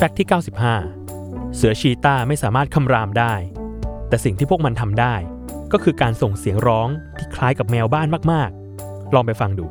แฟกต์ที่ 95 เสือชีตาไม่สามารถคำรามได้ แต่สิ่งที่พวกมันทำได้ ก็คือการส่งเสียงร้องที่คล้ายกับแมวบ้านมากๆ ลองไปฟังดู